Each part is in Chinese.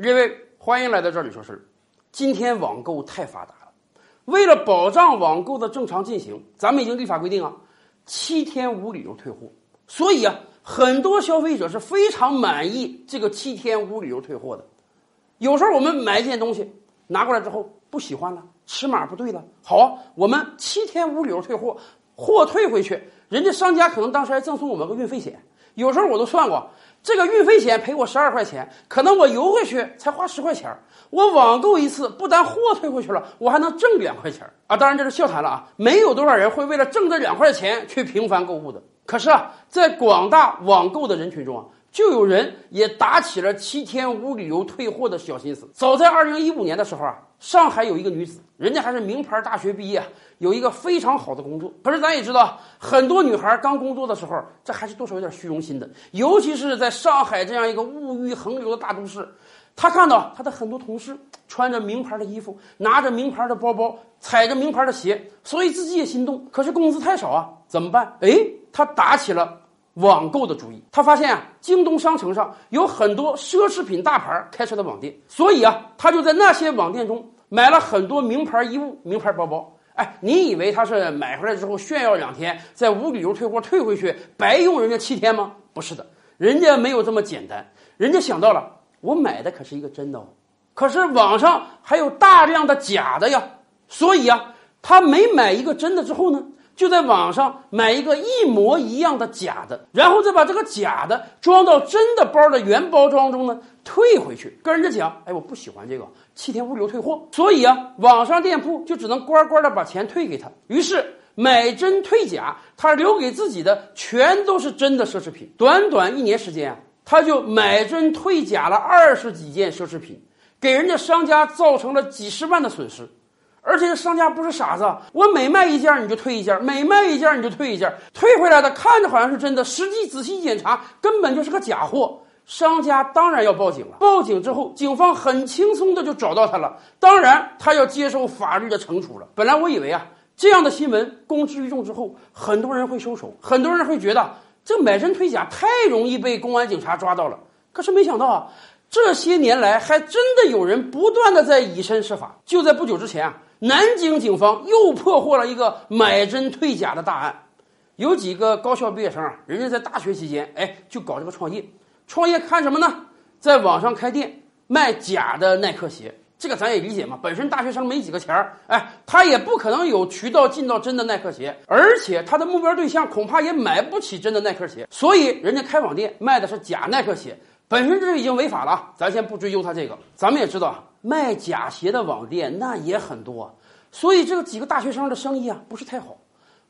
这位欢迎来到这里说事。今天网购太发达了，为了保障网购的正常进行，咱们已经立法规定啊，七天无理由退货。所以啊，很多消费者是非常满意这个七天无理由退货的。有时候我们买一件东西拿过来之后不喜欢了，尺码不对了，好，我们七天无理由退货，货退回去，人家商家可能当时还赠送我们个运费险。有时候我都算过，这个运费险赔我十二块钱，可能我邮回去才花十块钱我网购一次，不但货退回去了，我还能挣两块钱啊！当然这是笑谈了啊，没有多少人会为了挣这两块钱去频繁购物的。可是啊，在广大网购的人群中啊。就有人也打起了七天无理由退货的小心思。早在二零一五年的时候啊，上海有一个女子，人家还是名牌大学毕业，有一个非常好的工作。可是咱也知道，很多女孩刚工作的时候，这还是多少有点虚荣心的。尤其是在上海这样一个物欲横流的大都市，她看到她的很多同事穿着名牌的衣服，拿着名牌的包包，踩着名牌的鞋，所以自己也心动。可是工资太少啊，怎么办？哎，她打起了。网购的主意，他发现啊，京东商城上有很多奢侈品大牌开设的网店，所以啊，他就在那些网店中买了很多名牌衣物、名牌包包。哎，你以为他是买回来之后炫耀两天，再无理由退货退回去，白用人家七天吗？不是的，人家没有这么简单，人家想到了，我买的可是一个真的哦，可是网上还有大量的假的呀，所以啊，他每买一个真的之后呢？就在网上买一个一模一样的假的，然后再把这个假的装到真的包的原包装中呢，退回去，跟人家讲，哎，我不喜欢这个，七天无理由退货。所以啊，网上店铺就只能乖乖的把钱退给他。于是买真退假，他留给自己的全都是真的奢侈品。短短一年时间啊，他就买真退假了二十几件奢侈品，给人家商家造成了几十万的损失。而且这商家不是傻子，我每卖一件你就退一件，每卖一件你就退一件，退回来的看着好像是真的，实际仔细检查根本就是个假货。商家当然要报警了。报警之后，警方很轻松的就找到他了，当然他要接受法律的惩处了。本来我以为啊，这样的新闻公之于众之后，很多人会收手，很多人会觉得这买真退假太容易被公安警察抓到了。可是没想到啊，这些年来还真的有人不断的在以身试法。就在不久之前啊。南京警方又破获了一个买真退假的大案，有几个高校毕业生啊，人家在大学期间，哎，就搞这个创业，创业看什么呢？在网上开店卖假的耐克鞋，这个咱也理解嘛，本身大学生没几个钱儿，哎，他也不可能有渠道进到真的耐克鞋，而且他的目标对象恐怕也买不起真的耐克鞋，所以人家开网店卖的是假耐克鞋，本身这已经违法了，咱先不追究他这个，咱们也知道。卖假鞋的网店那也很多，所以这几个大学生的生意啊不是太好，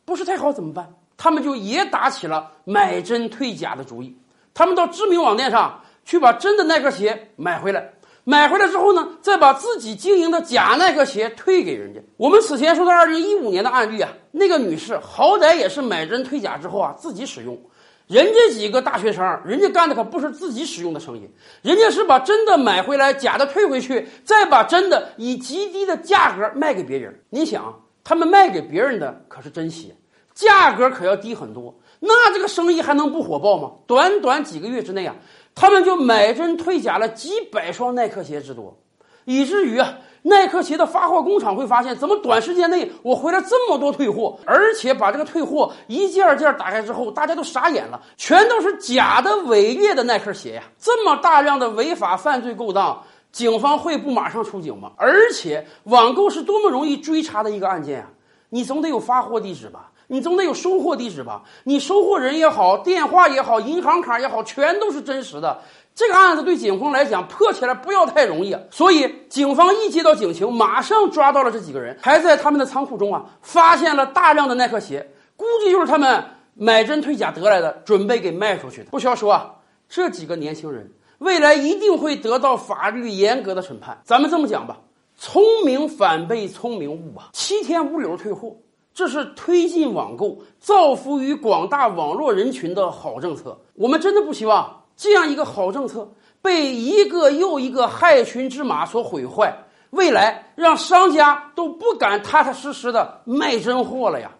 不是太好怎么办？他们就也打起了买真退假的主意。他们到知名网店上去把真的耐克鞋买回来，买回来之后呢，再把自己经营的假耐克鞋退给人家。我们此前说的二零一五年的案例啊，那个女士好歹也是买真退假之后啊自己使用。人家几个大学生，人家干的可不是自己使用的生意，人家是把真的买回来，假的退回去，再把真的以极低的价格卖给别人。你想，他们卖给别人的可是真鞋，价格可要低很多，那这个生意还能不火爆吗？短短几个月之内啊，他们就买真退假了几百双耐克鞋之多，以至于啊。耐克鞋的发货工厂会发现，怎么短时间内我回来这么多退货，而且把这个退货一件件打开之后，大家都傻眼了，全都是假的伪劣的耐克鞋呀！这么大量的违法犯罪勾当，警方会不马上出警吗？而且网购是多么容易追查的一个案件啊！你总得有发货地址吧？你总得有收货地址吧？你收货人也好，电话也好，银行卡也好，全都是真实的。这个案子对警方来讲破起来不要太容易啊，所以警方一接到警情，马上抓到了这几个人，还在他们的仓库中啊发现了大量的耐克鞋，估计就是他们买真退假得来的，准备给卖出去的。不需要说啊，这几个年轻人未来一定会得到法律严格的审判。咱们这么讲吧，聪明反被聪明误啊，七天无理由退货，这是推进网购、造福于广大网络人群的好政策。我们真的不希望。这样一个好政策被一个又一个害群之马所毁坏，未来让商家都不敢踏踏实实的卖真货了呀。